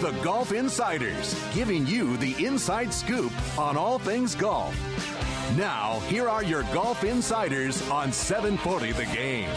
The Golf Insiders, giving you the inside scoop on all things golf. Now, here are your Golf Insiders on 740 The Game.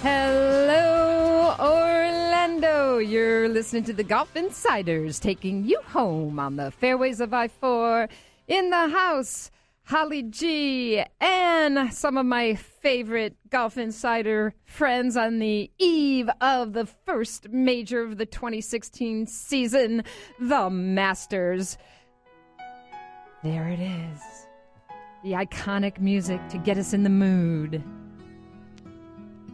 Hello, Orlando. You're listening to the Golf Insiders taking you home on the fairways of I 4 in the house. Holly G and some of my favorite Golf Insider friends on the eve of the first major of the 2016 season, the Masters. There it is. The iconic music to get us in the mood.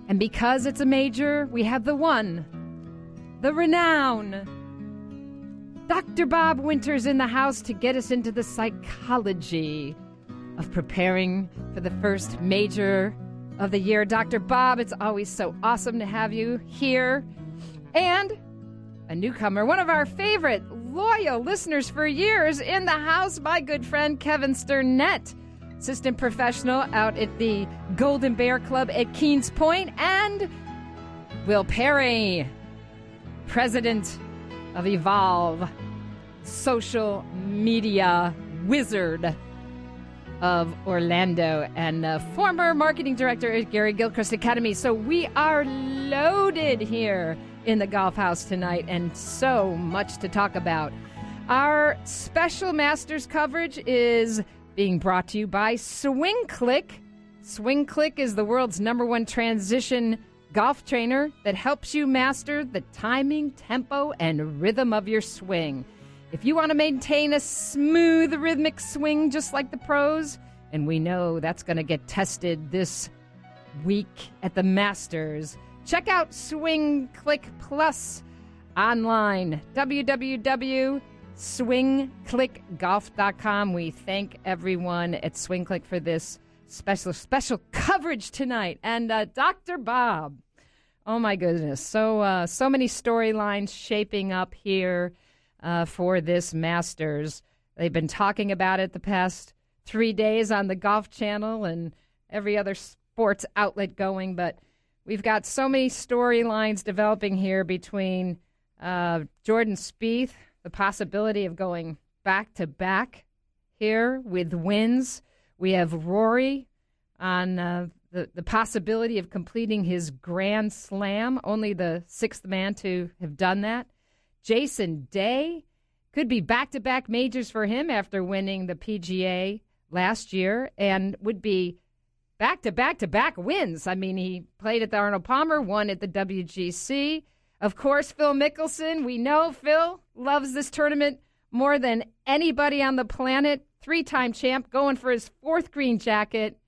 And because it's a major, we have the one, the renown. Dr. Bob Winters in the house to get us into the psychology of preparing for the first major of the year. Dr. Bob, it's always so awesome to have you here. And a newcomer, one of our favorite loyal listeners for years in the house, my good friend Kevin Sternett assistant professional out at the Golden Bear Club at Keene's Point, and Will Perry, president of Evolve, social media wizard of Orlando, and uh, former marketing director at Gary Gilchrist Academy. So we are loaded here in the golf house tonight, and so much to talk about. Our special Masters coverage is being brought to you by Swing Click. Swing Click is the world's number one transition golf trainer that helps you master the timing, tempo, and rhythm of your swing. If you want to maintain a smooth, rhythmic swing just like the pros, and we know that's going to get tested this week at the Masters, check out Swing Click Plus online. www.swingclickgolf.com. We thank everyone at SwingClick for this special special coverage tonight. And uh, Dr. Bob, oh my goodness, so uh, so many storylines shaping up here uh, for this Masters. They've been talking about it the past three days on the Golf Channel and every other sports outlet going, but we've got so many storylines developing here between uh, Jordan Spieth the possibility of going back to back here with wins. We have Rory on uh, the, the possibility of completing his Grand Slam, only the sixth man to have done that. Jason Day could be back to back majors for him after winning the PGA last year and would be back to back to back wins. I mean, he played at the Arnold Palmer, won at the WGC. Of course, Phil Mickelson. We know Phil loves this tournament more than anybody on the planet. Three time champ going for his fourth green jacket.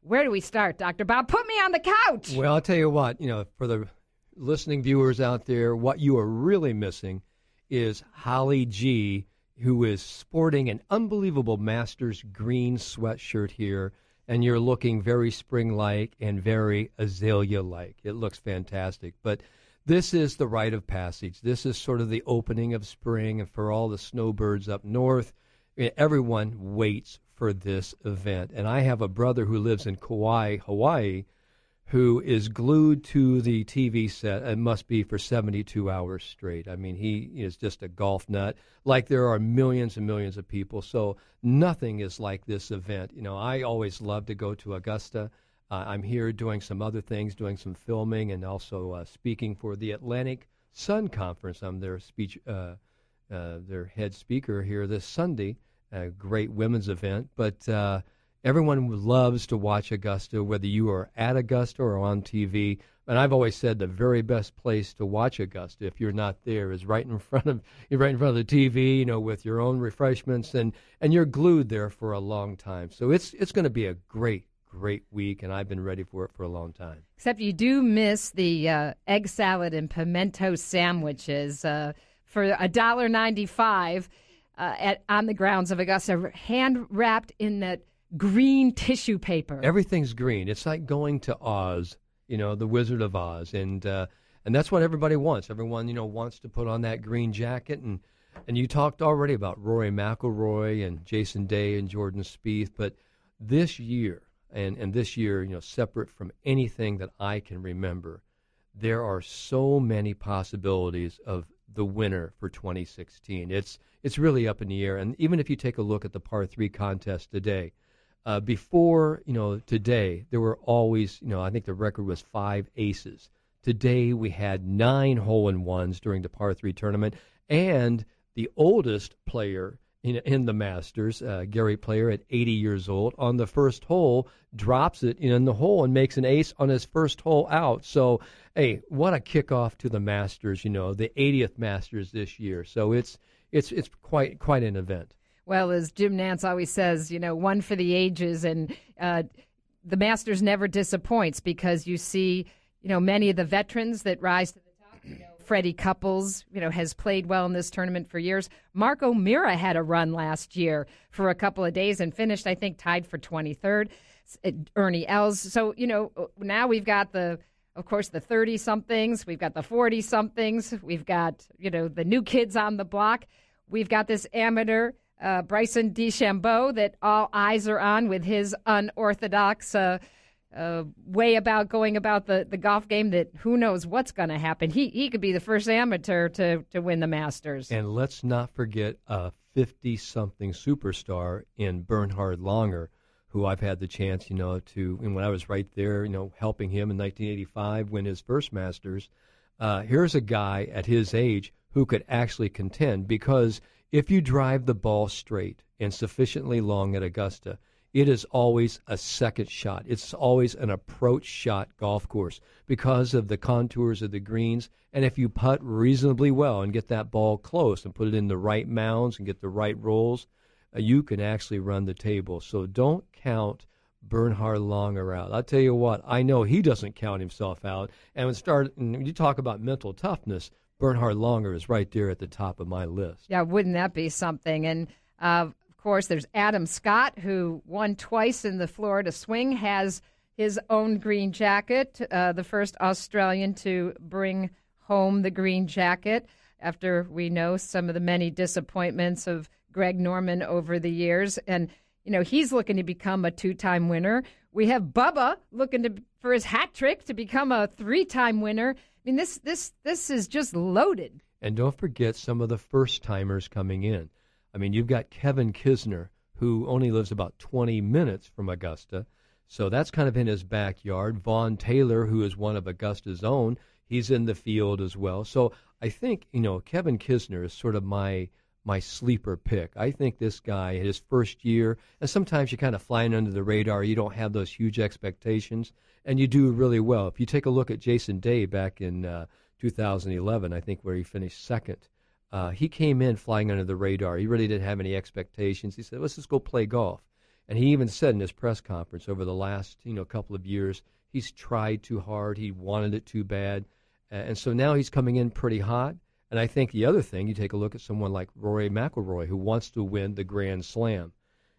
Where do we start, Dr. Bob? Put me on the couch. Well, I'll tell you what, you know, for the listening viewers out there, what you are really missing is Holly G, who is sporting an unbelievable Masters green sweatshirt here. And you're looking very spring like and very azalea like. It looks fantastic. But this is the rite of passage. This is sort of the opening of spring, and for all the snowbirds up north, eh, everyone waits for this event. And I have a brother who lives in Kauai, Hawaii, who is glued to the TV set and must be for 72 hours straight. I mean, he is just a golf nut, like there are millions and millions of people. So nothing is like this event. You know, I always love to go to Augusta. Uh, I'm here doing some other things, doing some filming, and also uh, speaking for the Atlantic Sun Conference. I'm their speech, uh, uh their head speaker here this Sunday. A great women's event, but uh, everyone loves to watch Augusta, whether you are at Augusta or on TV. And I've always said the very best place to watch Augusta, if you're not there, is right in front of right in front of the TV, you know, with your own refreshments, and and you're glued there for a long time. So it's it's going to be a great great week, and I've been ready for it for a long time. Except you do miss the uh, egg salad and pimento sandwiches uh, for a dollar ninety-five uh, at on the grounds of Augusta, hand wrapped in that green tissue paper. Everything's green. It's like going to Oz, you know, the Wizard of Oz, and uh, and that's what everybody wants. Everyone, you know, wants to put on that green jacket and. And you talked already about Rory McIlroy and Jason Day and Jordan Spieth, but this year, and, and this year, you know, separate from anything that I can remember, there are so many possibilities of the winner for 2016. It's it's really up in the air. And even if you take a look at the par three contest today, uh, before you know today, there were always you know I think the record was five aces. Today we had nine hole in ones during the par three tournament, and the oldest player in, in the Masters, uh, Gary Player at 80 years old, on the first hole, drops it in the hole and makes an ace on his first hole out. So, hey, what a kickoff to the Masters! You know, the 80th Masters this year. So it's it's it's quite quite an event. Well, as Jim Nantz always says, you know, one for the ages, and uh, the Masters never disappoints because you see, you know, many of the veterans that rise to the top. You know, Freddie Couples, you know, has played well in this tournament for years. Mark O'Meara had a run last year for a couple of days and finished, I think, tied for 23rd. Ernie Els. So, you know, now we've got the, of course, the 30 somethings, we've got the 40 somethings, we've got, you know, the new kids on the block. We've got this amateur, uh, Bryson DeChambeau, that all eyes are on with his unorthodox. Uh, uh, way about going about the, the golf game that who knows what's going to happen. He he could be the first amateur to, to win the Masters. And let's not forget a 50 something superstar in Bernhard Langer, who I've had the chance, you know, to, and when I was right there, you know, helping him in 1985 win his first Masters. Uh, here's a guy at his age who could actually contend because if you drive the ball straight and sufficiently long at Augusta, it is always a second shot. It's always an approach shot golf course because of the contours of the greens. And if you putt reasonably well and get that ball close and put it in the right mounds and get the right rolls, uh, you can actually run the table. So don't count Bernhard Langer out. I'll tell you what, I know he doesn't count himself out. And when start, and you talk about mental toughness, Bernhard Langer is right there at the top of my list. Yeah, wouldn't that be something? And uh, course, there's Adam Scott, who won twice in the Florida Swing, has his own green jacket, uh, the first Australian to bring home the green jacket after we know some of the many disappointments of Greg Norman over the years. And, you know, he's looking to become a two time winner. We have Bubba looking to, for his hat trick to become a three time winner. I mean, this, this, this is just loaded. And don't forget some of the first timers coming in. I mean, you've got Kevin Kisner, who only lives about 20 minutes from Augusta. So that's kind of in his backyard. Vaughn Taylor, who is one of Augusta's own, he's in the field as well. So I think, you know, Kevin Kisner is sort of my my sleeper pick. I think this guy, his first year, and sometimes you're kind of flying under the radar. You don't have those huge expectations, and you do really well. If you take a look at Jason Day back in uh, 2011, I think where he finished second, uh, he came in flying under the radar. He really didn't have any expectations. He said, "Let's just go play golf." And he even said in his press conference over the last you know couple of years, he's tried too hard. He wanted it too bad, and so now he's coming in pretty hot. And I think the other thing, you take a look at someone like Rory McIlroy, who wants to win the Grand Slam.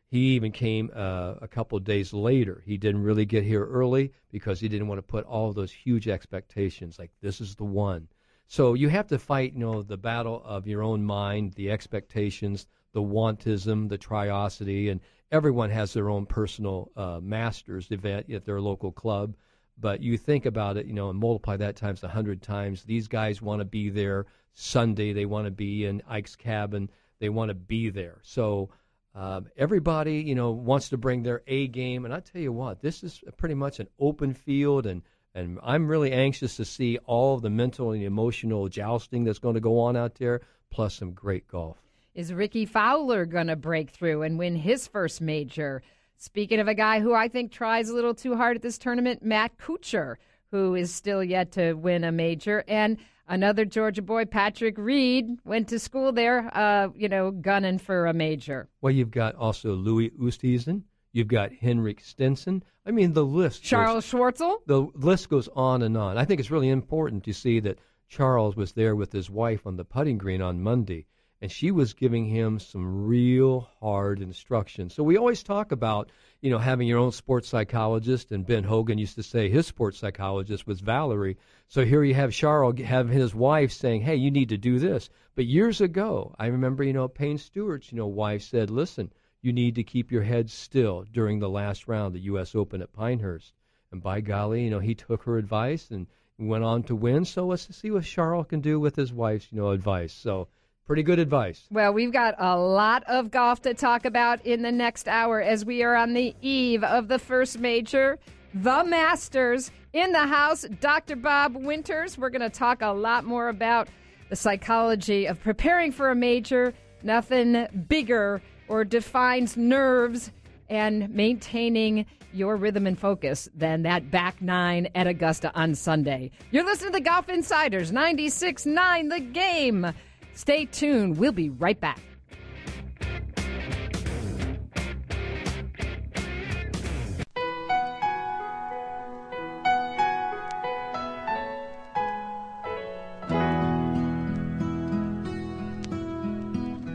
He even came uh, a couple days later. He didn't really get here early because he didn't want to put all those huge expectations. Like this is the one. So you have to fight, you know, the battle of your own mind, the expectations, the wantism, the triosity, and everyone has their own personal uh, masters event at their local club. But you think about it, you know, and multiply that times a hundred times. These guys want to be there Sunday. They want to be in Ike's cabin. They want to be there. So um, everybody, you know, wants to bring their A game. And I tell you what, this is pretty much an open field and and I'm really anxious to see all the mental and emotional jousting that's going to go on out there, plus some great golf. Is Rickie Fowler going to break through and win his first major? Speaking of a guy who I think tries a little too hard at this tournament, Matt Kuchar, who is still yet to win a major, and another Georgia boy, Patrick Reed, went to school there, uh, you know, gunning for a major. Well, you've got also Louis Oosthuizen. You've got Henrik Stenson. I mean, the list. Charles goes, Schwartzel. The list goes on and on. I think it's really important to see that Charles was there with his wife on the putting green on Monday, and she was giving him some real hard instruction. So we always talk about, you know, having your own sports psychologist, and Ben Hogan used to say his sports psychologist was Valerie. So here you have Charles have his wife saying, "Hey, you need to do this." But years ago, I remember, you know, Payne Stewart's, you know, wife said, "Listen, you need to keep your head still during the last round, the U.S. Open at Pinehurst." And by golly, you know, he took her advice and went on to win. So let's see what Charles can do with his wife's, you know, advice. So pretty good advice. Well, we've got a lot of golf to talk about in the next hour as we are on the eve of the first major, the Masters. In the house, Dr. Bob Winters. We're going to talk a lot more about the psychology of preparing for a major. Nothing bigger or defines nerves and maintaining your rhythm and focus than that back nine at Augusta on Sunday. You're listening to the Golf Insiders 96 9, The Game. Stay tuned. We'll be right back.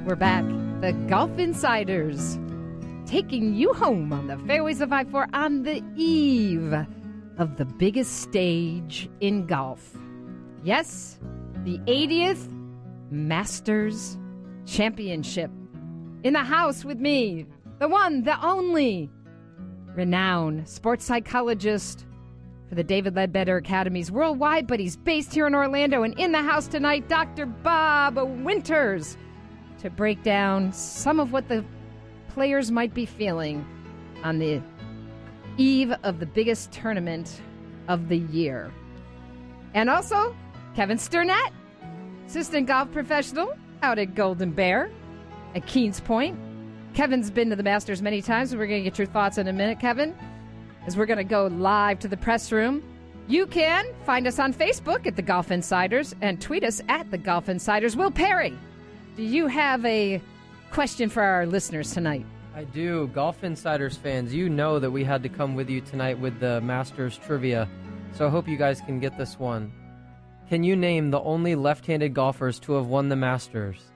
We're back. The Golf Insiders taking you home on the fairways of I 4 on the eve of the biggest stage in golf. Yes, the 80th Masters Championship. In the house with me, the one, the only, renowned sports psychologist for the David Leadbetter Academies worldwide, but he's based here in Orlando. And in the house tonight, Dr. Bob Winters to break down some of what the players might be feeling on the eve of the biggest tournament of the year. And also, Kevin Sternett, assistant golf professional out at Golden Bear at Keene's Point. Kevin's been to the Masters many times, we're going to get your thoughts in a minute, Kevin, as we're going to go live to the press room. You can find us on Facebook at the Golf Insiders and tweet us at the Golf Insiders. Will Perry, do you have a question for our listeners tonight? I do. Golf Insiders fans, you know that we had to come with you tonight with the Masters trivia, so I hope you guys can get this one. Can you name the only left handed golfers to have won the Masters?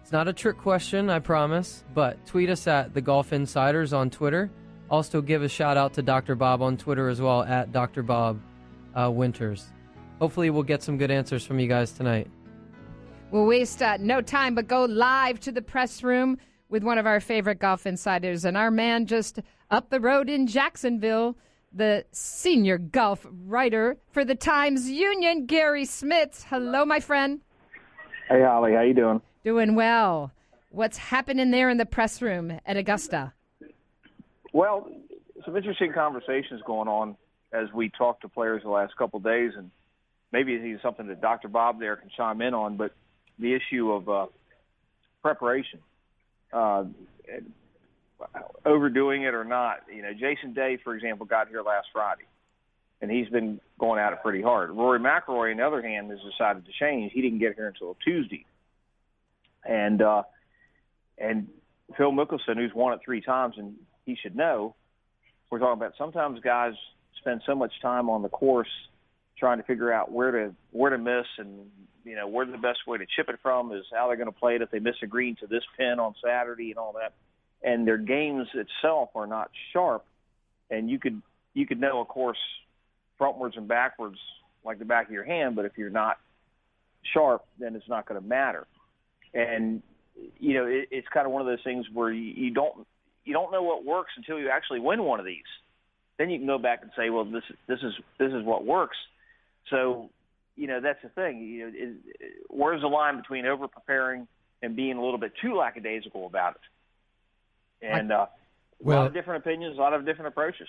It's not a trick question, I promise, but tweet us at the Golf Insiders on Twitter. Also, give a shout out to Dr. Bob on Twitter as well at Dr. Bob uh, Winters. Hopefully, we'll get some good answers from you guys tonight. We'll waste uh, no time, but go live to the press room with one of our favorite golf insiders and our man just up the road in Jacksonville, the senior golf writer for the Times Union, Garry Smits. Hello, my friend. Hey, Holly, how you doing? Doing well. What's happening there in the press room at Augusta? Well, some interesting conversations going on as we talk to players the last couple of days, and maybe it's something that Dr. Bob there can chime in on. But the issue of uh, preparation, uh, overdoing it or not. You know, Jason Day, for example, got here last Friday, and he's been going at it pretty hard. Rory McIlroy, on the other hand, has decided to change. He didn't get here until Tuesday, and uh, and Phil Mickelson, who's won it three times, and he should know. We're talking about sometimes guys spend so much time on the course trying to figure out where to where to miss and you know where the best way to chip it from is how they're going to play it if they miss a green to this pin on Saturday and all that. And their games itself are not sharp, and you could you could know a course frontwards and backwards like the back of your hand, but if you're not sharp, then it's not going to matter. And you know it, it's kind of one of those things where you, you don't you don't know what works until you actually win one of these. Then you can go back and say, well, this this is this is what works. So you know, that's the thing. You know, is, where's the line between over preparing and being a little bit too lackadaisical about it? And uh, Well- a lot of different opinions, a lot of different approaches.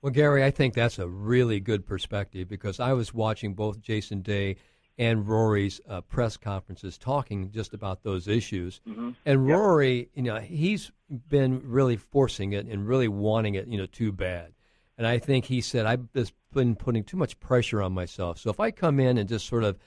Well, Gary, I think that's a really good perspective because I was watching both Jason Day and Rory's uh, press conferences talking just about those issues. And Rory, you know, he's been really forcing it and really wanting it, you know, too bad. And I think he said, I've just been putting too much pressure on myself. So if I come in and just sort of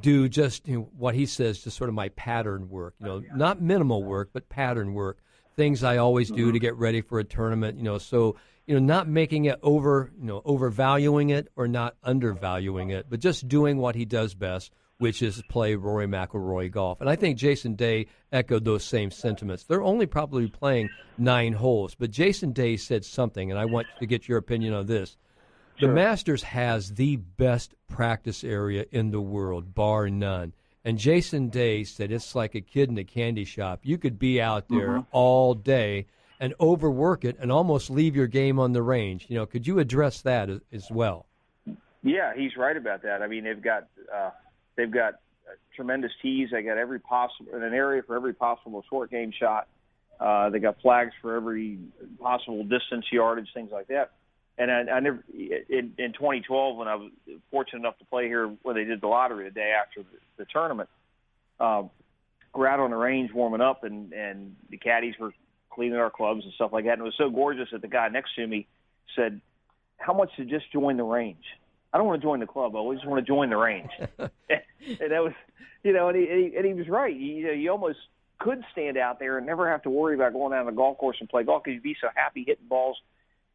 do just you know, what he says, just sort of my pattern work, you know, not minimal work, but pattern work, things I always do to mm-hmm. get ready for a tournament. You know, so you know, not making it over, you know, overvaluing it or not undervaluing it, but just doing what he does best, which is play Rory McIlroy golf. And I think Jason Day echoed those same sentiments. They're only probably playing nine holes, but Jason Day said something, and I want to get your opinion on this. The Masters has the best practice area in the world, bar none. And Jason Day said it's like a kid in a candy shop. You could be out there Mm-hmm. all day and overwork it and almost leave your game on the range. You know, could you address that as, as well? Yeah, he's right about that. I mean, they've got uh, they've got tremendous tees. They got every possible an area for every possible short game shot. Uh, they got flags for every possible distance, yardage, things like that. And I, I never in, in 2012 when I was fortunate enough to play here when they did the lottery the day after the, the tournament. Um, we're out on the range warming up, and and the caddies were cleaning our clubs and stuff like that. And it was so gorgeous that the guy next to me said, "How much to just join the range?" I don't want to join the club. I just want to join the range. and that was, you know, and he, and he, and he was right. You, you know, you almost could stand out there and never have to worry about going out on the golf course and play golf because you'd be so happy hitting balls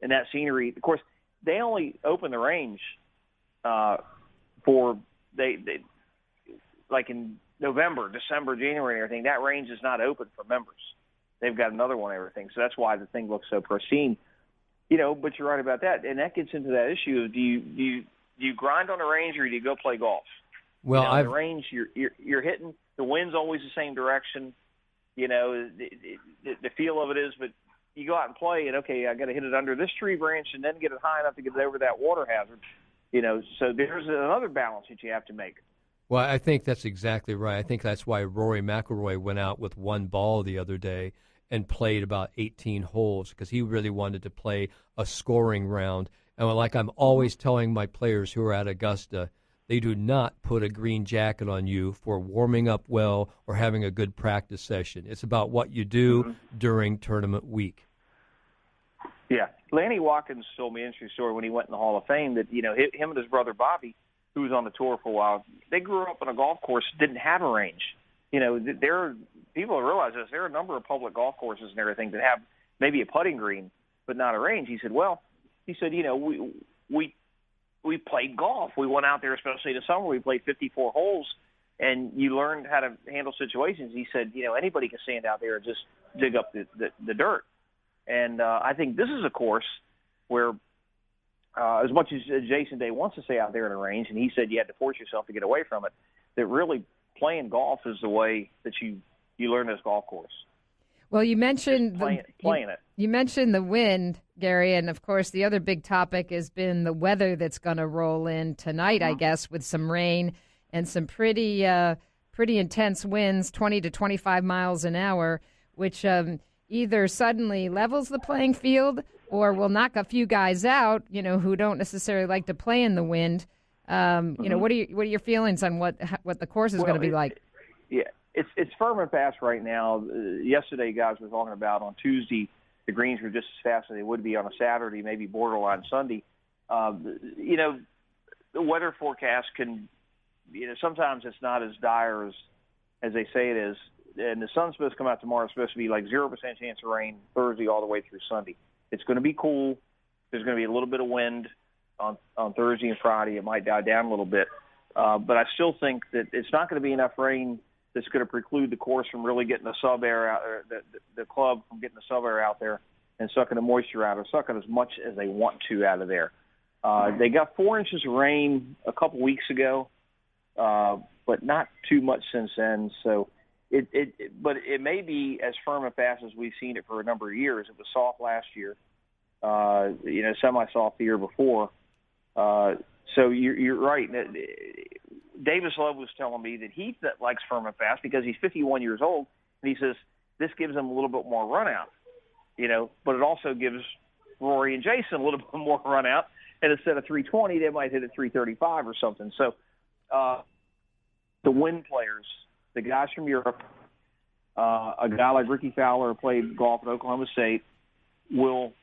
in that scenery. Of course, they only open the range uh, for they, they like in November, December, January, and everything. That range is not open for members. They've got another one, everything. So that's why the thing looks so pristine. You know, but you're right about that, and that gets into that issue of do you do you do you grind on the range or do you go play golf? Well, you know, I've the range you're, you're you're hitting the wind's always the same direction. You know, the, the, the feel of it is, but you go out and play, and okay, I got to hit it under this tree branch, and then get it high enough to get it over that water hazard. You know, so there's another balance that you have to make. Well, I think that's exactly right. I think that's why Rory McIlroy went out with one ball the other day and played about 18 holes because he really wanted to play a scoring round. And like I'm always telling my players who are at Augusta, they do not put a green jacket on you for warming up well or having a good practice session. It's about what you do mm-hmm. during tournament week. Yeah, Lanny Wadkins told me an interesting story when he went in the Hall of Fame that you know him and his brother Bobby, who was on the tour for a while, they grew up on a golf course that didn't have a range. You know, there are people realize this. There are a number of public golf courses and everything that have maybe a putting green but not a range. He said, well, he said, you know, we we we played golf. We went out there, especially in the summer. We played 54 holes, and you learned how to handle situations. He said, you know, anybody can stand out there and just dig up the the, the dirt. And uh, I think this is a course where, uh, as much as Jason Day wants to stay out there in a range, and he said you had to force yourself to get away from it, that really playing golf is the way that you you learn this golf course. Well, you mentioned Playing, the, playing you, it. you mentioned the wind, Gary, and of course the other big topic has been the weather that's going to roll in tonight. I guess with some rain and some pretty uh, pretty intense winds, twenty to twenty five miles an hour, which um, either suddenly levels the playing field or will knock a few guys out. You know, who don't necessarily like to play in the wind. Um, You know, what are you, what are your feelings on what what the course is Well, going to be it- like? Yeah, it's it's firm and fast right now. Uh, yesterday, guys were talking about on Tuesday, the greens were just as fast as they would be on a Saturday, maybe borderline Sunday. Um, you know, the weather forecast can, you know, sometimes it's not as dire as as they say it is. And the sun's supposed to come out tomorrow. It's supposed to be like zero percent chance of rain Thursday all the way through Sunday. It's going to be cool. There's going to be a little bit of wind on on Thursday and Friday. It might die down a little bit, uh, but I still think that it's not going to be enough rain that's going to preclude the course from really getting the sub air out, or the, the, club from getting the sub air out there and sucking the moisture out, or sucking as much as they want to out of there. Uh, they got four inches of rain a couple weeks ago, uh, but not too much since then. So it, it, it, but it may be as firm and fast as we've seen it for a number of years. It was soft last year, uh, you know, semi-soft the year before. Uh, so you're, you're right. Davis Love was telling me that he likes firm and fast because he's 51 years old, and he says this gives him a little bit more run out, you know, but it also gives Rory and Jason a little bit more run out, and instead of 320, they might hit at 335 or something. So uh, the win players, the guys from Europe, uh, a guy like Rickie Fowler who played golf at Oklahoma State, will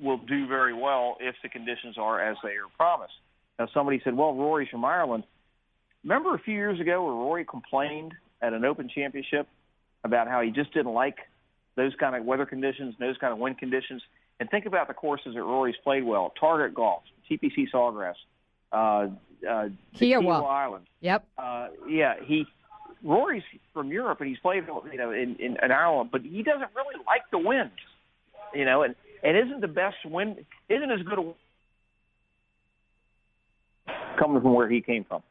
will do very well if the conditions are as they are promised. Now, somebody said, "Well, Rory's from Ireland." Remember a few years ago where Rory complained at an Open Championship about how he just didn't like those kind of weather conditions, those kind of wind conditions. And think about the courses that Rory's played well: Target Golf, TPC Sawgrass, uh, uh. Kiawah Island. Yep. Uh, yeah, he Rory's from Europe and he's played you know in, in, in Ireland, but he doesn't really like the wind, you know, and and isn't the best wind isn't as good a coming from where he came from.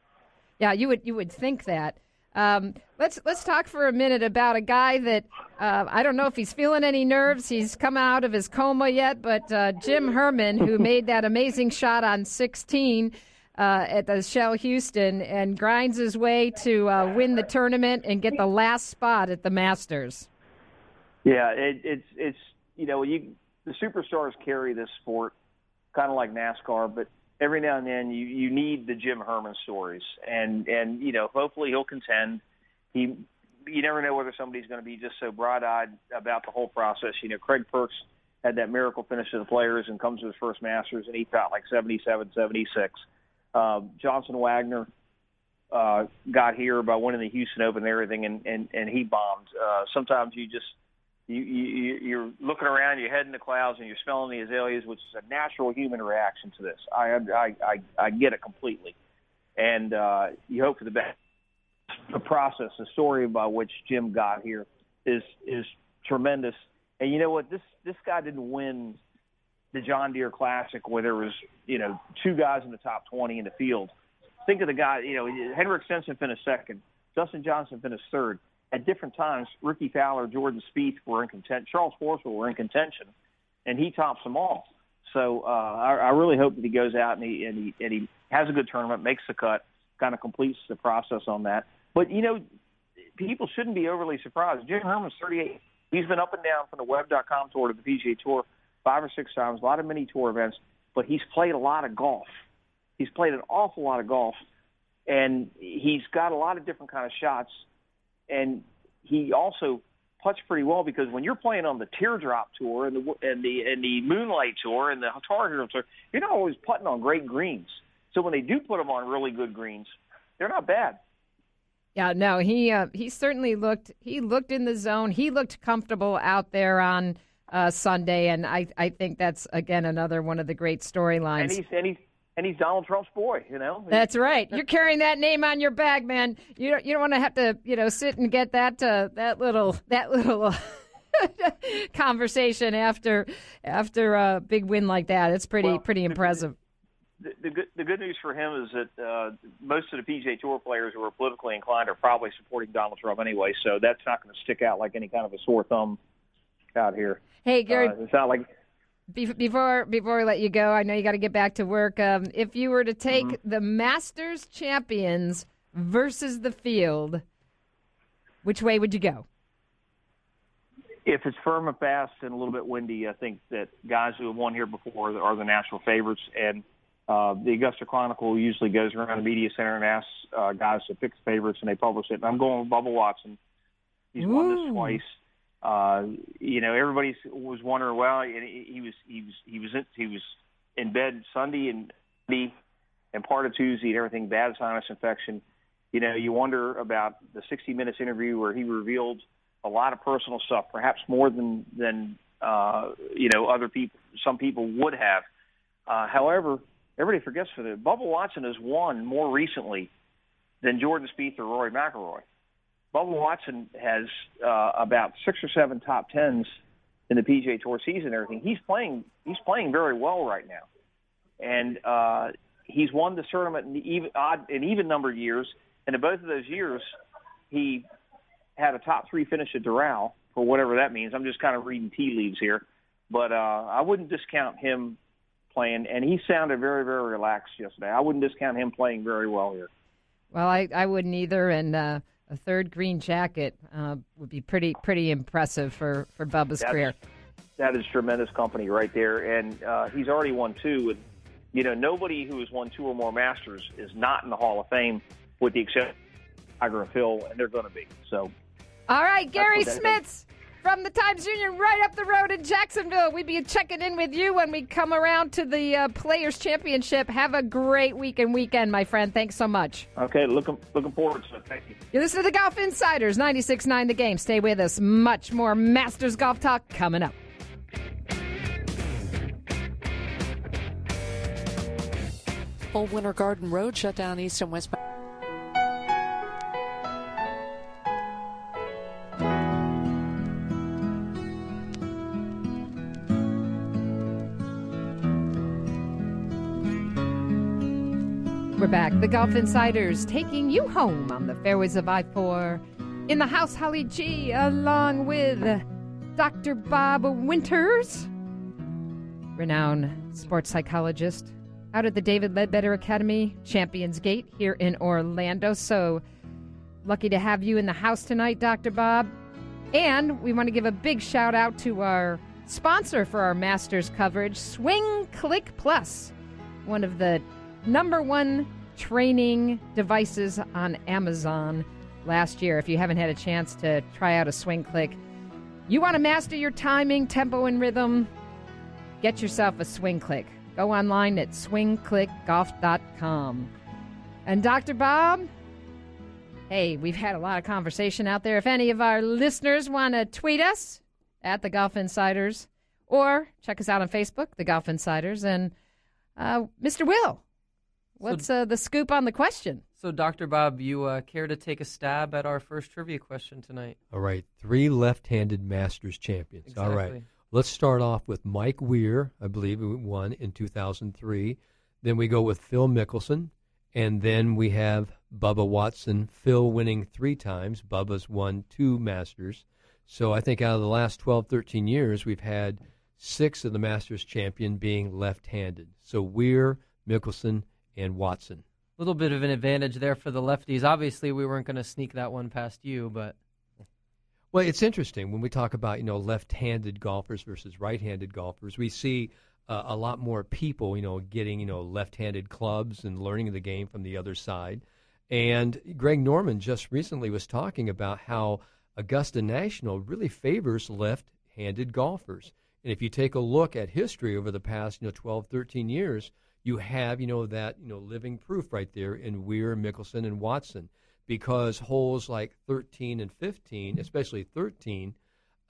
Yeah, you would you would think that. Um, let's let's talk for a minute about a guy that uh, I don't know if he's feeling any nerves. He's come out of his coma yet, but uh, Jim Herman, who made that amazing shot on 16 uh, at the Shell Houston, and grinds his way to uh, win the tournament and get the last spot at the Masters. Yeah, it, it's it's you know you the superstars carry this sport kind of like NASCAR, but every now and then you you need the Jim Herman stories, and and you know hopefully he'll contend. He you never know whether somebody's going to be just so broad-eyed about the whole process. You know, Craig Perks had that miracle finish to the Players and comes to his first Masters, and he felt like 77, 76. Uh, Johnson Wagner uh, got here by winning the Houston Open and everything, and and and he bombed. Uh, sometimes you just you, you you're looking around, your head in the clouds, and you're smelling the azaleas, which is a natural human reaction to this. I I I, I get it completely, and uh, you hope for the best. The process, the story by which Jim got here, is is tremendous. And you know what? This this guy didn't win the John Deere Classic where there was you know two guys in the top 20 in the field. Think of the guy. You know, Henrik Stenson finished second. Dustin Johnson finished third at different times, Rickie Fowler, Jordan Spieth were in contention. Charles Forster were in contention, and he tops them all. So uh, I, I really hope that he goes out and he, and he and he has a good tournament, makes the cut, kind of completes the process on that. But you know, people shouldn't be overly surprised. Jim Herman's 38. He's been up and down from the Web.com tour to the PGA Tour five or six times, a lot of mini tour events, but he's played a lot of golf. He's played an awful lot of golf, and he's got a lot of different kind of shots and he also putts pretty well because when you're playing on the teardrop tour and the and the and the moonlight tour and the tar heel tour, you're not always putting on great greens. So when they do put them on really good greens, they're not bad. Yeah, no, he uh, he certainly looked he looked in the zone. He looked comfortable out there on uh, Sunday, and I I think that's again another one of the great storylines. And he's and he's and he's Donald Trump's boy, you know. That's right. You're carrying that name on your bag, man. You don't you don't want to have to, you know, sit and get that uh, that little that little conversation after after a big win like that. It's pretty well, pretty impressive. The, the, the, good, the good news for him is that uh, most of the PGA Tour players who are politically inclined are probably supporting Donald Trump anyway, so that's not going to stick out like any kind of a sore thumb out here. Hey, Gary. Uh, it's not like before before we let you go, I know you got to get back to work. Um, if you were to take mm-hmm. the Masters champions versus the field, which way would you go? If it's firm and fast and a little bit windy, I think that guys who have won here before are the national favorites. And uh, the Augusta Chronicle usually goes around the media center and asks uh, guys to pick the favorites, and they publish it. And I'm going with Bubba Watson. He's Ooh. won this twice uh, you know, everybody was wondering. Well, he, he was he was he was he was in bed Sunday and and part of Tuesday and everything. Bad sinus infection. You know, you wonder about the 60 minutes interview where he revealed a lot of personal stuff, perhaps more than than uh, you know other people, some people would have. Uh, however, everybody forgets for the Bubba Watson has won more recently than Jordan Spieth or Rory McIlroy. Bubba Watson has uh, about six or seven top tens in the PGA Tour season. And everything he's playing, he's playing very well right now, and uh, he's won the tournament in even odd in even numbered years. And in both of those years, he had a top three finish at Doral for whatever that means. I'm just kind of reading tea leaves here, but uh, I wouldn't discount him playing. And he sounded very, very relaxed yesterday. I wouldn't discount him playing very well here. Well, I, I wouldn't either, and. Uh a third green jacket uh, would be pretty pretty impressive for for Bubba's That's, career. That is tremendous company right there, and uh, he's already won two. And you know, nobody who has won two or more Masters is not in the Hall of Fame, with the exception of Tiger and Phil, and they're going to be. So, all right, Garry Smits. From the Times Union right up the road in Jacksonville. We'll be checking in with you when we come around to the uh, Players Championship. Have a great week and weekend, my friend. Thanks so much. Okay, looking looking forward to it. Thank you. You listen to the Golf Insiders, 96.9 The Game. Stay with us. Much more Masters Golf Talk coming up. Old Winter Garden Road shut down east and west. We're back. The Golf Insiders taking you home on the fairways of I 4. In the house, Holly G, along with Dr. Bob Winters, renowned sports psychologist, out at the David Leadbetter Academy, Champions Gate here in Orlando. So lucky to have you in the house tonight, Dr. Bob. And we want to give a big shout out to our sponsor for our Masters coverage, Swing Click Plus, one of the number one training devices on Amazon last year. If you haven't had a chance to try out a swing click, you want to master your timing, tempo, and rhythm, get yourself a swing click. Go online at swingclickgolf.com. And Dr. Bob, hey, we've had a lot of conversation out there. If any of our listeners want to tweet us at the Golf Insiders or check us out on Facebook, the Golf Insiders, and uh, Mr. Will, What's uh, the scoop on the question? So, Dr. Bob, you uh, care to take a stab at our first trivia question tonight? All right, three left-handed Masters champions. Exactly. All right, let's start off with Mike Weir, I believe who won in 2003. Then we go with Phil Mickelson, and then we have Bubba Watson. Phil winning three times. Bubba's won two Masters. So I think out of the last 12, 13 years, we've had six of the Masters champion being left-handed. So Weir, Mickelson, and Watson. A little bit of an advantage there for the lefties. Obviously, we weren't going to sneak that one past you, but Well, it's interesting when we talk about you know left-handed golfers versus right-handed golfers. We see uh, a lot more people you know getting you know left-handed clubs and learning the game from the other side. And Greg Norman just recently was talking about how Augusta National really favors left-handed golfers. And if you take a look at history over the past you know 12, 13 years, you have you know that you know living proof right there in Weir, Mickelson, and Watson because holes like 13 and 15, especially 13,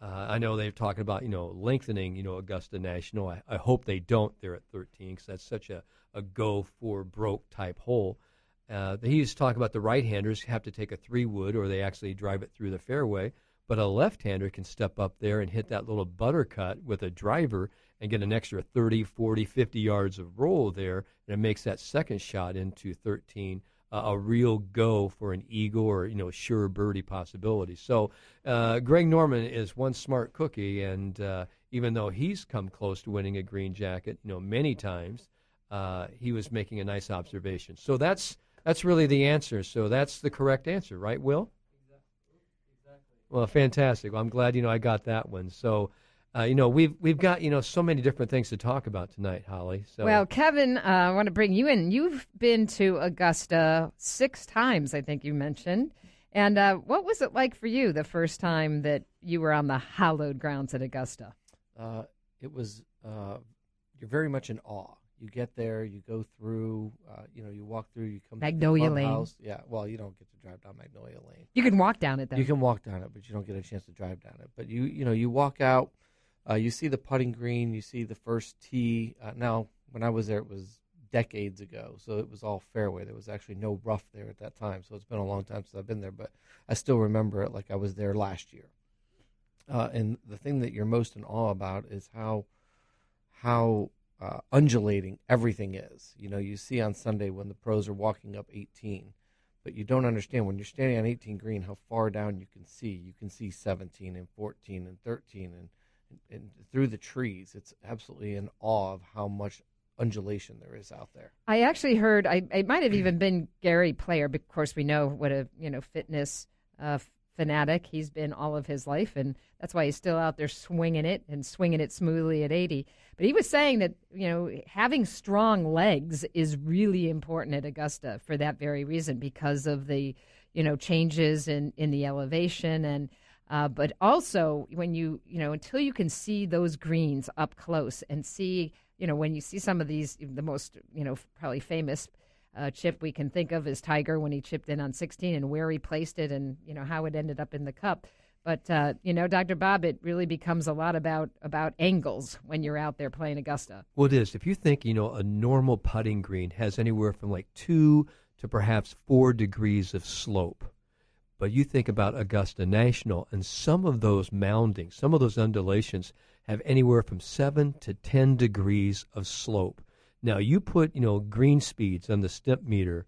uh, I know they're talking about you know lengthening you know Augusta National. I, I hope they don't there at 13 because that's such a, a go for broke type hole. Uh, he's talking about the right-handers have to take a three wood or they actually drive it through the fairway. But a left-hander can step up there and hit that little butter cut with a driver and get an extra 30, 40, 50 yards of roll there, and it makes that second shot into 13 uh, a real go for an eagle or you know sure birdie possibility. So uh, Greg Norman is one smart cookie, and uh, even though he's come close to winning a green jacket, you know many times, uh, he was making a nice observation. So that's that's really the answer. So that's the correct answer, right, Will? Exactly. Well, fantastic. Well, I'm glad you know I got that one. So, uh, you know, we've we've got you know so many different things to talk about tonight, Holly. So, Well, Kevin, uh, I want to bring you in. You've been to Augusta six times, I think you mentioned. And uh, what was it like for you the first time that you were on the hallowed grounds at Augusta? Uh, it was uh, you're very much in awe. You get there, you go through, uh, you know, you walk through, you come Magnolia to the Lane. clubhouse. Yeah, well, you don't get to drive down Magnolia Lane. You can walk down it, though. You can walk down it, but you don't get a chance to drive down it. But you, you know, you walk out, uh, you see the putting green, you see the first tee. Uh, now, when I was there, it was decades ago, so it was all fairway. There was actually no rough there at that time, so it's been a long time since I've been there. But I still remember it like I was there last year. Uh, and the thing that you're most in awe about is how how uh, undulating everything is. You know, you see on Sunday when the pros are walking up 18, but you don't understand when you're standing on 18 green how far down you can see. You can see 17 and 14 and 13 and and through the trees. It's absolutely in awe of how much undulation there is out there. I actually heard. I it might have even been Gary Player. But of course, we know what a you know fitness uh, fanatic he's been all of his life, and that's why he's still out there swinging it and swinging it smoothly at eighty. But he was saying that you know having strong legs is really important at Augusta for that very reason because of the you know changes in in the elevation and. Uh, but also, when you, you know, until you can see those greens up close and see, you know, when you see some of these, the most, you know, probably famous uh, chip we can think of is Tiger when he chipped in on 16 and where he placed it and, you know, how it ended up in the cup. But uh, you know, Dr. Bob, it really becomes a lot about about angles when you're out there playing Augusta. Well, it is. If you think you know a normal putting green has anywhere from like two to perhaps four degrees of slope, but you think about Augusta National, and some of those moundings, some of those undulations have anywhere from seven to ten degrees of slope. Now you put you know green speeds on the Stimpmeter,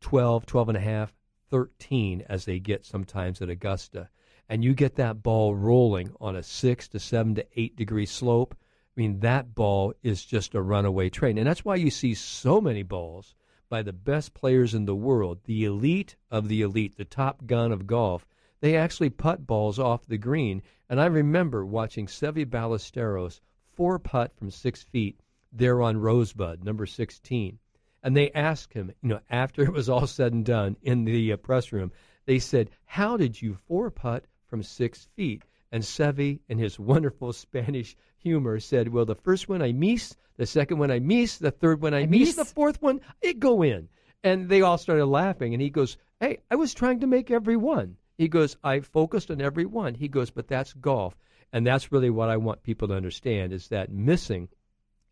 12, 12 and a half, 13 as they get sometimes at Augusta and you get that ball rolling on a six to seven to eight degree slope, I mean, that ball is just a runaway train. And that's why you see so many balls by the best players in the world, the elite of the elite, the top gun of golf. They actually putt balls off the green. And I remember watching Seve Ballesteros four putt from six feet there on Rosebud, number 16. And they asked him, you know, after it was all said and done in the uh, press room, they said, How did you four putt from six feet. And Seve, in his wonderful Spanish humor, said, Well, the first one I miss, the second one I miss, the third one I, I miss, the fourth one it go in. And they all started laughing. And he goes, Hey, I was trying to make every one. He goes, I focused on every one. He goes, But that's golf. And that's really what I want people to understand is that missing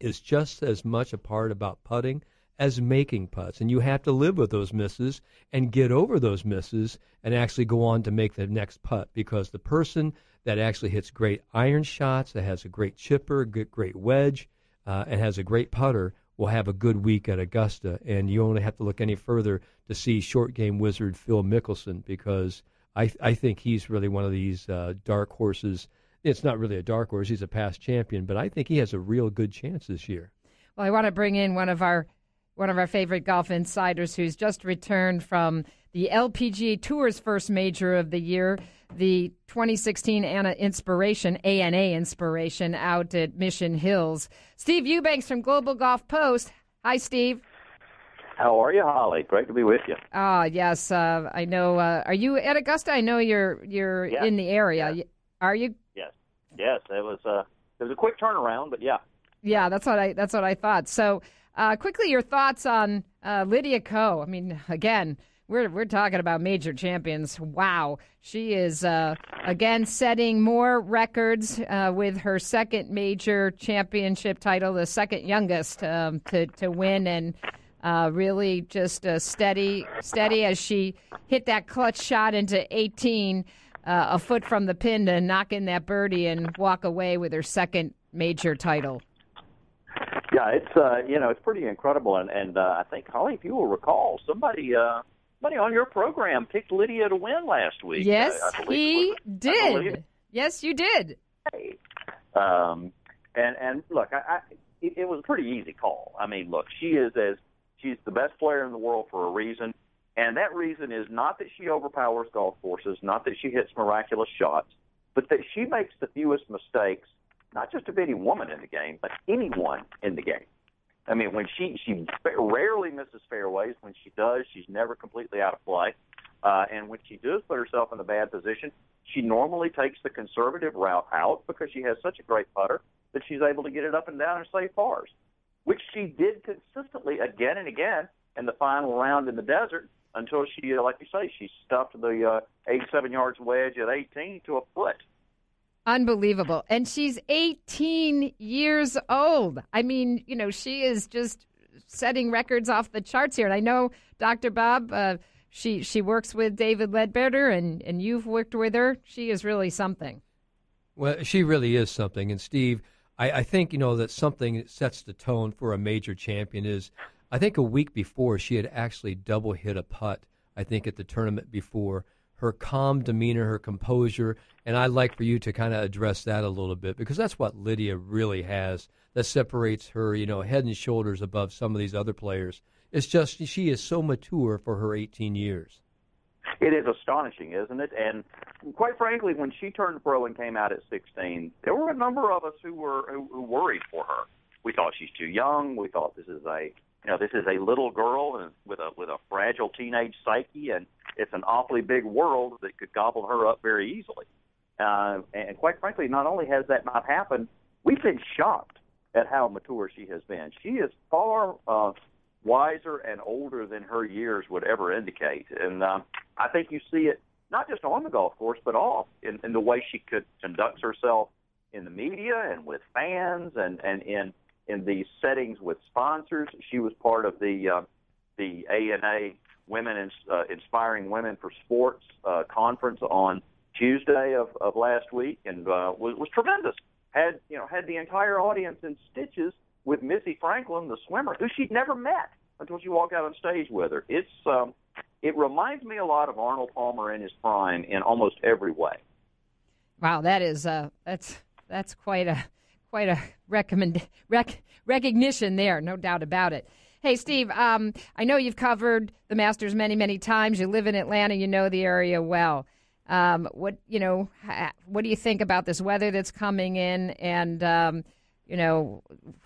is just as much a part about putting as making putts. And you have to live with those misses and get over those misses and actually go on to make the next putt because the person that actually hits great iron shots, that has a great chipper, good, great wedge, uh, and has a great putter will have a good week at Augusta. And you only have to look any further to see short game wizard Phil Mickelson because I, I think he's really one of these uh, dark horses. It's not really a dark horse, he's a past champion, but I think he has a real good chance this year. Well, I want to bring in one of our one of our favorite golf insiders who's just returned from the LPGA Tour's first major of the year, the 2016 ANA Inspiration, ANA Inspiration out at Mission Hills. Steve Eubanks from Global Golf Post. Hi, Steve. How are you, Holly? Great to be with you. Ah, yes. Uh, I know. Uh, are you at Augusta? I know you're you're yes. in the area. Yes. Are you? Yes. Yes. It was uh, it was a quick turnaround, but yeah. Yeah, that's what I that's what I thought. So, uh, quickly, your thoughts on uh, Lydia Ko? I mean, again, we're we're talking about major champions. Wow, she is uh, again setting more records uh, with her second major championship title, the second youngest um, to to win, and uh, really just uh, steady, steady as she hit that clutch shot into 18, uh, a foot from the pin to knock in that birdie and walk away with her second major title. Yeah, it's uh, you know it's pretty incredible, and and uh, I think Holly, if you will recall, somebody uh, somebody on your program picked Lydia to win last week. Yes, I, I he was, did. Yes, you did. Um, and and look, I, I it, it was a pretty easy call. I mean, look, she is as she's the best player in the world for a reason, and that reason is not that she overpowers golf courses, not that she hits miraculous shots, but that she makes the fewest mistakes not just of any woman in the game, but anyone in the game. I mean, when she she rarely misses fairways. When she does, she's never completely out of play. Uh, and when she does put herself in a bad position, she normally takes the conservative route out because she has such a great putter that she's able to get it up and down and save pars, which she did consistently again and again in the final round in the desert until she, like you say, she stuffed the uh, 87 yards wedge at 18 to a foot. Unbelievable. And she's 18 years old. I mean, you know, she is just setting records off the charts here. And I know, Dr. Bob, uh, she she works with David Leadbetter, and, and you've worked with her. She is really something. Well, she really is something. And, Steve, I, I think, you know, that something that sets the tone for a major champion is I think a week before she had actually double hit a putt, I think, at the tournament before her calm demeanor, her composure, and I'd like for you to kind of address that a little bit because that's what Lydia really has that separates her, you know, head and shoulders above some of these other players. It's just she is so mature for her 18 years. It is astonishing, isn't it? And quite frankly, when she turned pro and came out at 16, there were a number of us who were who, who worried for her. We thought she's too young. We thought this is a you know, this is a little girl with a with a fragile teenage psyche, and it's an awfully big world that could gobble her up very easily. Uh, and quite frankly, not only has that not happened, we've been shocked at how mature she has been. She is far uh, wiser and older than her years would ever indicate. And um, I think you see it not just on the golf course, but off in, in the way she could conducts herself in the media and with fans and, and in in these settings with sponsors. She was part of the uh, the ANA Women in, uh, Inspiring Women for Sports uh, conference on Tuesday of, of last week, and uh, was, was tremendous. Had you know had the entire audience in stitches with Missy Franklin, the swimmer, who she'd never met until she walked out on stage with her. It's um, it reminds me a lot of Arnold Palmer in his prime in almost every way. Wow, that is uh, that's that's quite a quite a recommend rec- recognition there, no doubt about it. Hey, Steve, um, I know you've covered the Masters many, many times. You live in Atlanta, you know the area well. Um, what you know, what do you think about this weather that's coming in, and um, you know,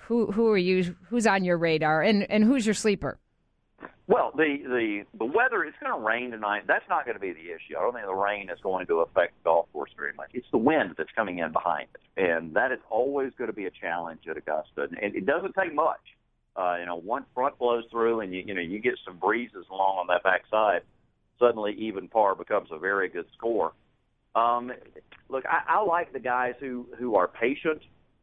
who who are you? Who's on your radar, and and who's your sleeper? Well, the the the weather it's going to rain tonight. That's not going to be the issue. I don't think the rain is going to affect the golf course very much. It's the wind that's coming in behind it, and that is always going to be a challenge at Augusta. And it doesn't take much. Uh, you know, one front blows through, and you you know you get some breezes along on that backside. Suddenly, even par becomes a very good score. Um, look, I, I like the guys who who are patient.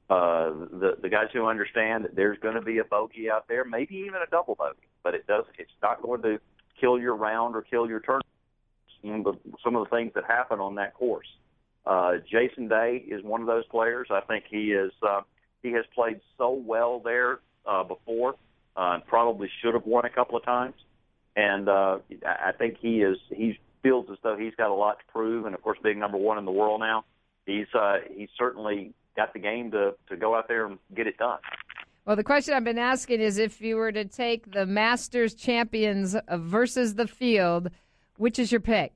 Uh, the the guys who understand that there's going to be a bogey out there, maybe even a double bogey, but it does it's not going to kill your round or kill your turn. Some of the, things that happen on that course. Uh, Jason Day is one of those players. I think he is uh, he has played so well there uh, before, uh, and probably should have won a couple of times. And uh, I think he is he feels as though he's got a lot to prove. And of course, being number one in the world now, he's uh, he's certainly got the game to, to go out there and get it done. Well, the question I've been asking is if you were to take the Masters champions versus the field, which is your pick?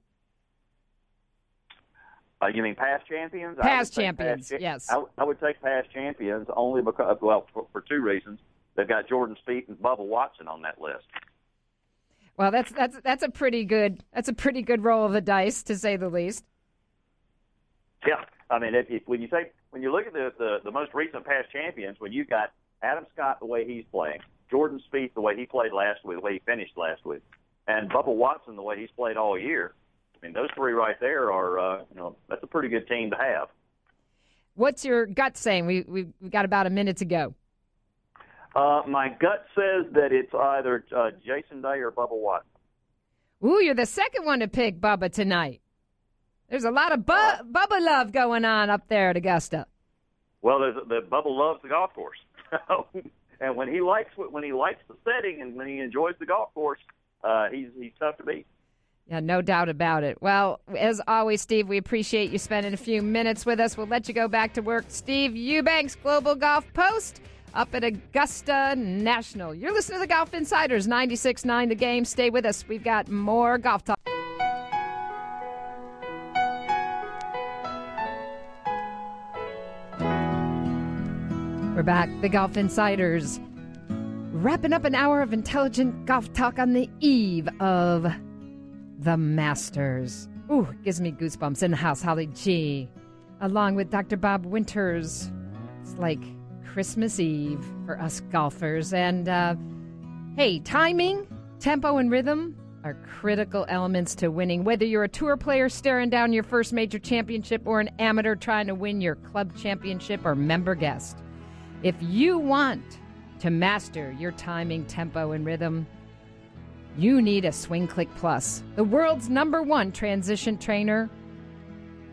Uh, you mean past champions? Past champions, past, yes. I, I, would take past champions only because, well, for, for two reasons. They've got Jordan Spieth and Bubba Watson on that list. Well, that's that's that's a pretty good that's a pretty good roll of the dice, to say the least. Yeah, I mean, if, if when you say when you look at the, the the most recent past champions, when you got Adam Scott the way he's playing, Jordan Spieth the way he played last week, the way he finished last week, and Bubba Watson the way he's played all year, I mean, those three right there are uh, you know that's a pretty good team to have. What's your gut saying? We we we got about a minute to go. Uh, my gut says that it's either uh, Jason Day or Bubba Watson. Ooh, you're the second one to pick Bubba tonight. There's a lot of bu- Bubba love going on up there at Augusta. Well, there's, the Bubba loves the golf course, and when he likes when he likes the setting and when he enjoys the golf course, uh, he's he's tough to beat. Yeah, no doubt about it. Well, as always, Steve, we appreciate you spending a few minutes with us. We'll let you go back to work. Steve Eubanks, Global Golf Post, up at Augusta National. You're listening to the Golf Insiders, 96.9 The Game. Stay with us. We've got more golf talk. We're back, the Golf Insiders, wrapping up an hour of intelligent golf talk on the eve of the Masters. Ooh, gives me goosebumps in the house, Holly G. Along with Dr. Bob Winters. It's like Christmas Eve for us golfers. And uh, hey, timing, tempo, and rhythm are critical elements to winning. Whether you're a tour player staring down your first major championship or an amateur trying to win your club championship or member guest. If you want to master your timing, tempo, and rhythm, you need a Swing Click Plus, the world's number one transition trainer.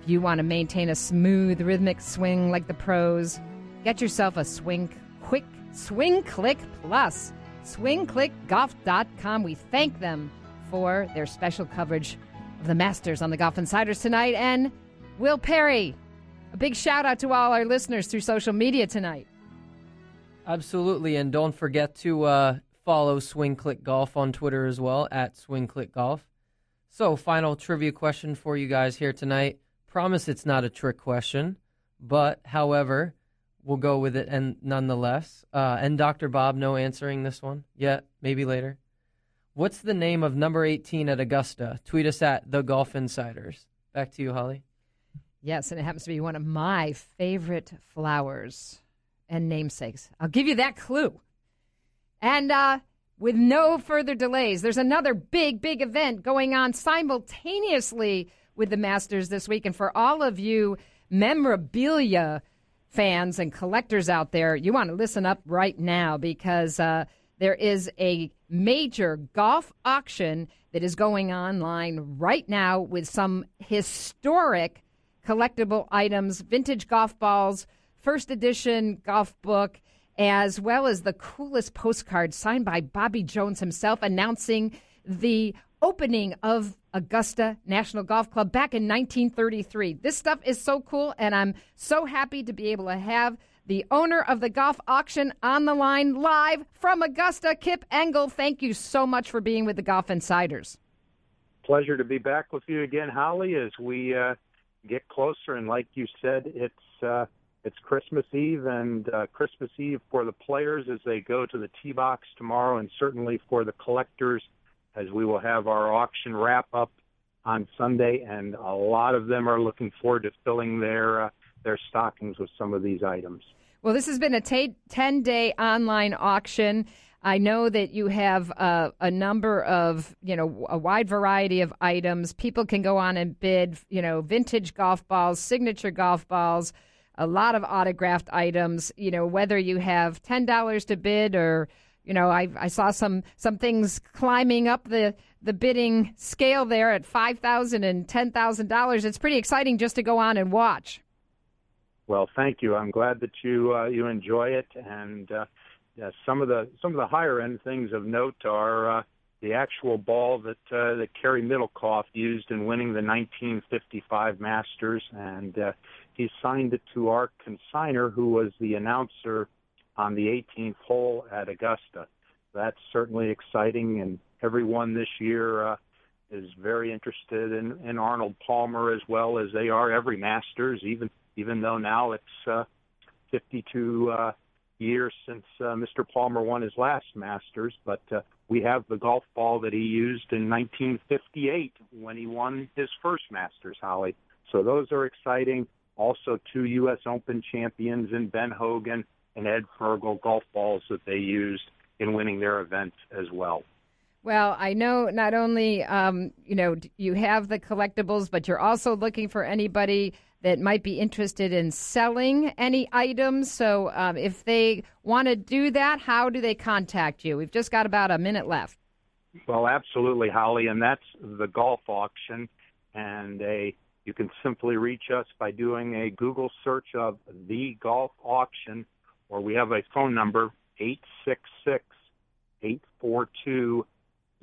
If you want to maintain a smooth, rhythmic swing like the pros, get yourself a Swing Quick Swing Click Plus. SwingClickGolf.com. We thank them for their special coverage of the Masters on the Golf Insiders tonight. And Will Perry, a big shout out to all our listeners through social media tonight. Absolutely, and don't forget to uh, follow Swing Click Golf on Twitter as well at Swing Click Golf. So, final trivia question for you guys here tonight. Promise it's not a trick question, but however, we'll go with it and nonetheless. Uh, and Dr. Bob, no answering this one yet. Maybe later. What's the name of number 18 at Augusta? Tweet us at the Golf Insiders. Back to you, Holly. Yes, and it happens to be one of my favorite flowers and namesakes. I'll give you that clue. And uh, with no further delays, there's another big, big event going on simultaneously with the Masters this week. And for all of you memorabilia fans and collectors out there, you want to listen up right now because uh, there is a major golf auction that is going online right now with some historic collectible items, vintage golf balls, first edition golf book, as well as the coolest postcard signed by Bobby Jones himself announcing the opening of Augusta National Golf Club back in 1933. This stuff is so cool, and I'm so happy to be able to have the owner of the golf auction on the line live from Augusta, Kip Engel. Thank you so much for being with the Golf Insiders. Pleasure to be back with you again, Holly, as we uh, get closer. And like you said, it's uh, it's Christmas Eve and uh, Christmas Eve for the players as they go to the tee box tomorrow, and certainly for the collectors as we will have our auction wrap up on Sunday, and a lot of them are looking forward to filling their uh, their stockings with some of these items. Well, this has been a 10 day online auction. I know that you have uh, a number of, you know, a wide variety of items. People can go on and bid, you know, vintage golf balls, signature golf balls, a lot of autographed items. You know, whether you have ten dollars to bid or, you know, I, I saw some some things climbing up the the bidding scale there at five thousand and ten thousand dollars. It's pretty exciting just to go on and watch. Well, thank you. I'm glad that you uh, you enjoy it, and uh, yeah, some of the some of the higher end things of note are uh, the actual ball that uh, that Cary Middlecoff used in winning the 1955 Masters, and uh, he signed it to our consigner, who was the announcer on the 18th hole at Augusta. That's certainly exciting, and everyone this year. Uh, is very interested in, in Arnold Palmer as well as they are every Masters, even even though now it's uh, 52 uh, years since uh, Mr. Palmer won his last Masters. But uh, we have the golf ball that he used in 1958 when he won his first Masters, Holly. So those are exciting. Also, two U.S. Open champions in Ben Hogan and Ed Furgol golf balls that they used in winning their event as well. Well, I know not only um, you know you have the collectibles, but you're also looking for anybody that might be interested in selling any items. So, um, if they want to do that, how do they contact you? We've just got about a minute left. Well, absolutely, Holly, and that's the golf auction, and a you can simply reach us by doing a Google search of the golf auction, or we have a phone number eight six six eight four two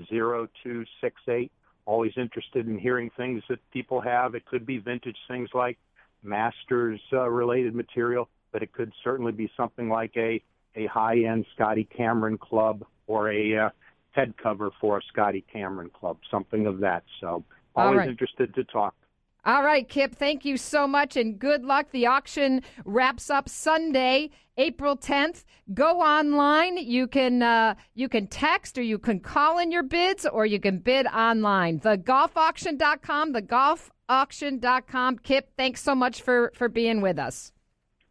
0268. Always interested in hearing things that people have. It could be vintage things like Masters uh, related material, but it could certainly be something like a, a high end Scotty Cameron club or a uh, head cover for a Scotty Cameron club, something of that. So always right. interested to talk. All right, Kip, thank you so much and good luck. The auction wraps up Sunday, April 10th. Go online. You can uh, you can text or you can call in your bids or you can bid online. Thegolfauction.com, thegolfauction.com. Kip, thanks so much for for being with us.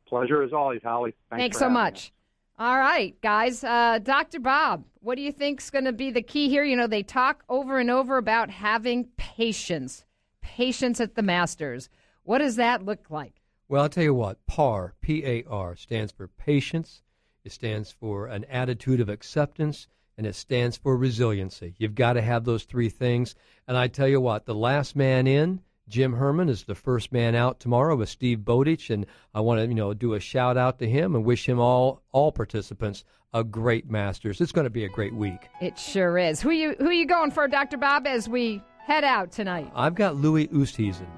Pleasure as always, Holly. Thanks, thanks so much. All right, guys. Uh, Dr. Bob, what do you think is going to be the key here? You know, they talk over and over about having patience patience at the Masters. What does that look like? Well, I'll tell you what, PAR, P A R, stands for patience, it stands for an attitude of acceptance, and it stands for resiliency. You've got to have those three things. And I tell you what, the last man in, Jim Herman, is the first man out tomorrow with Steve Bowditch, and I want to you know do a shout out to him and wish him all all participants a great Masters. It's going to be a great week. It sure is. Who you who you going for, Dr. Bob? As we head out tonight? I've got Louis Oosthuizen.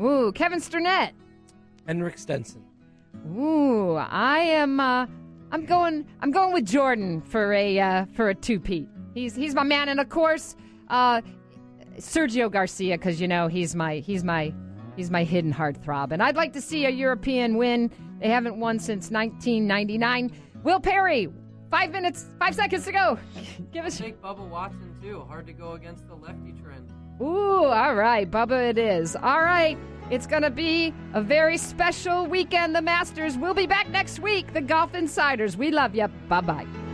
Ooh, Kevin Sternett. Henrik Stenson. Ooh, I am. Uh, I'm going. I'm going with Jordan for a uh, for a two peat. He's he's my man, and of course, uh, Sergio Garcia, because you know he's my he's my he's my hidden heartthrob, and I'd like to see a European win. They haven't won since 1999. Will Perry, five minutes, five seconds to go. Give us. Take Bubba Watson too. Hard to go against the lefty trend. Ooh, all right, Bubba, it is. All right. It's going to be a very special weekend. The Masters will be back next week. The Golf Insiders. We love you. Bye bye.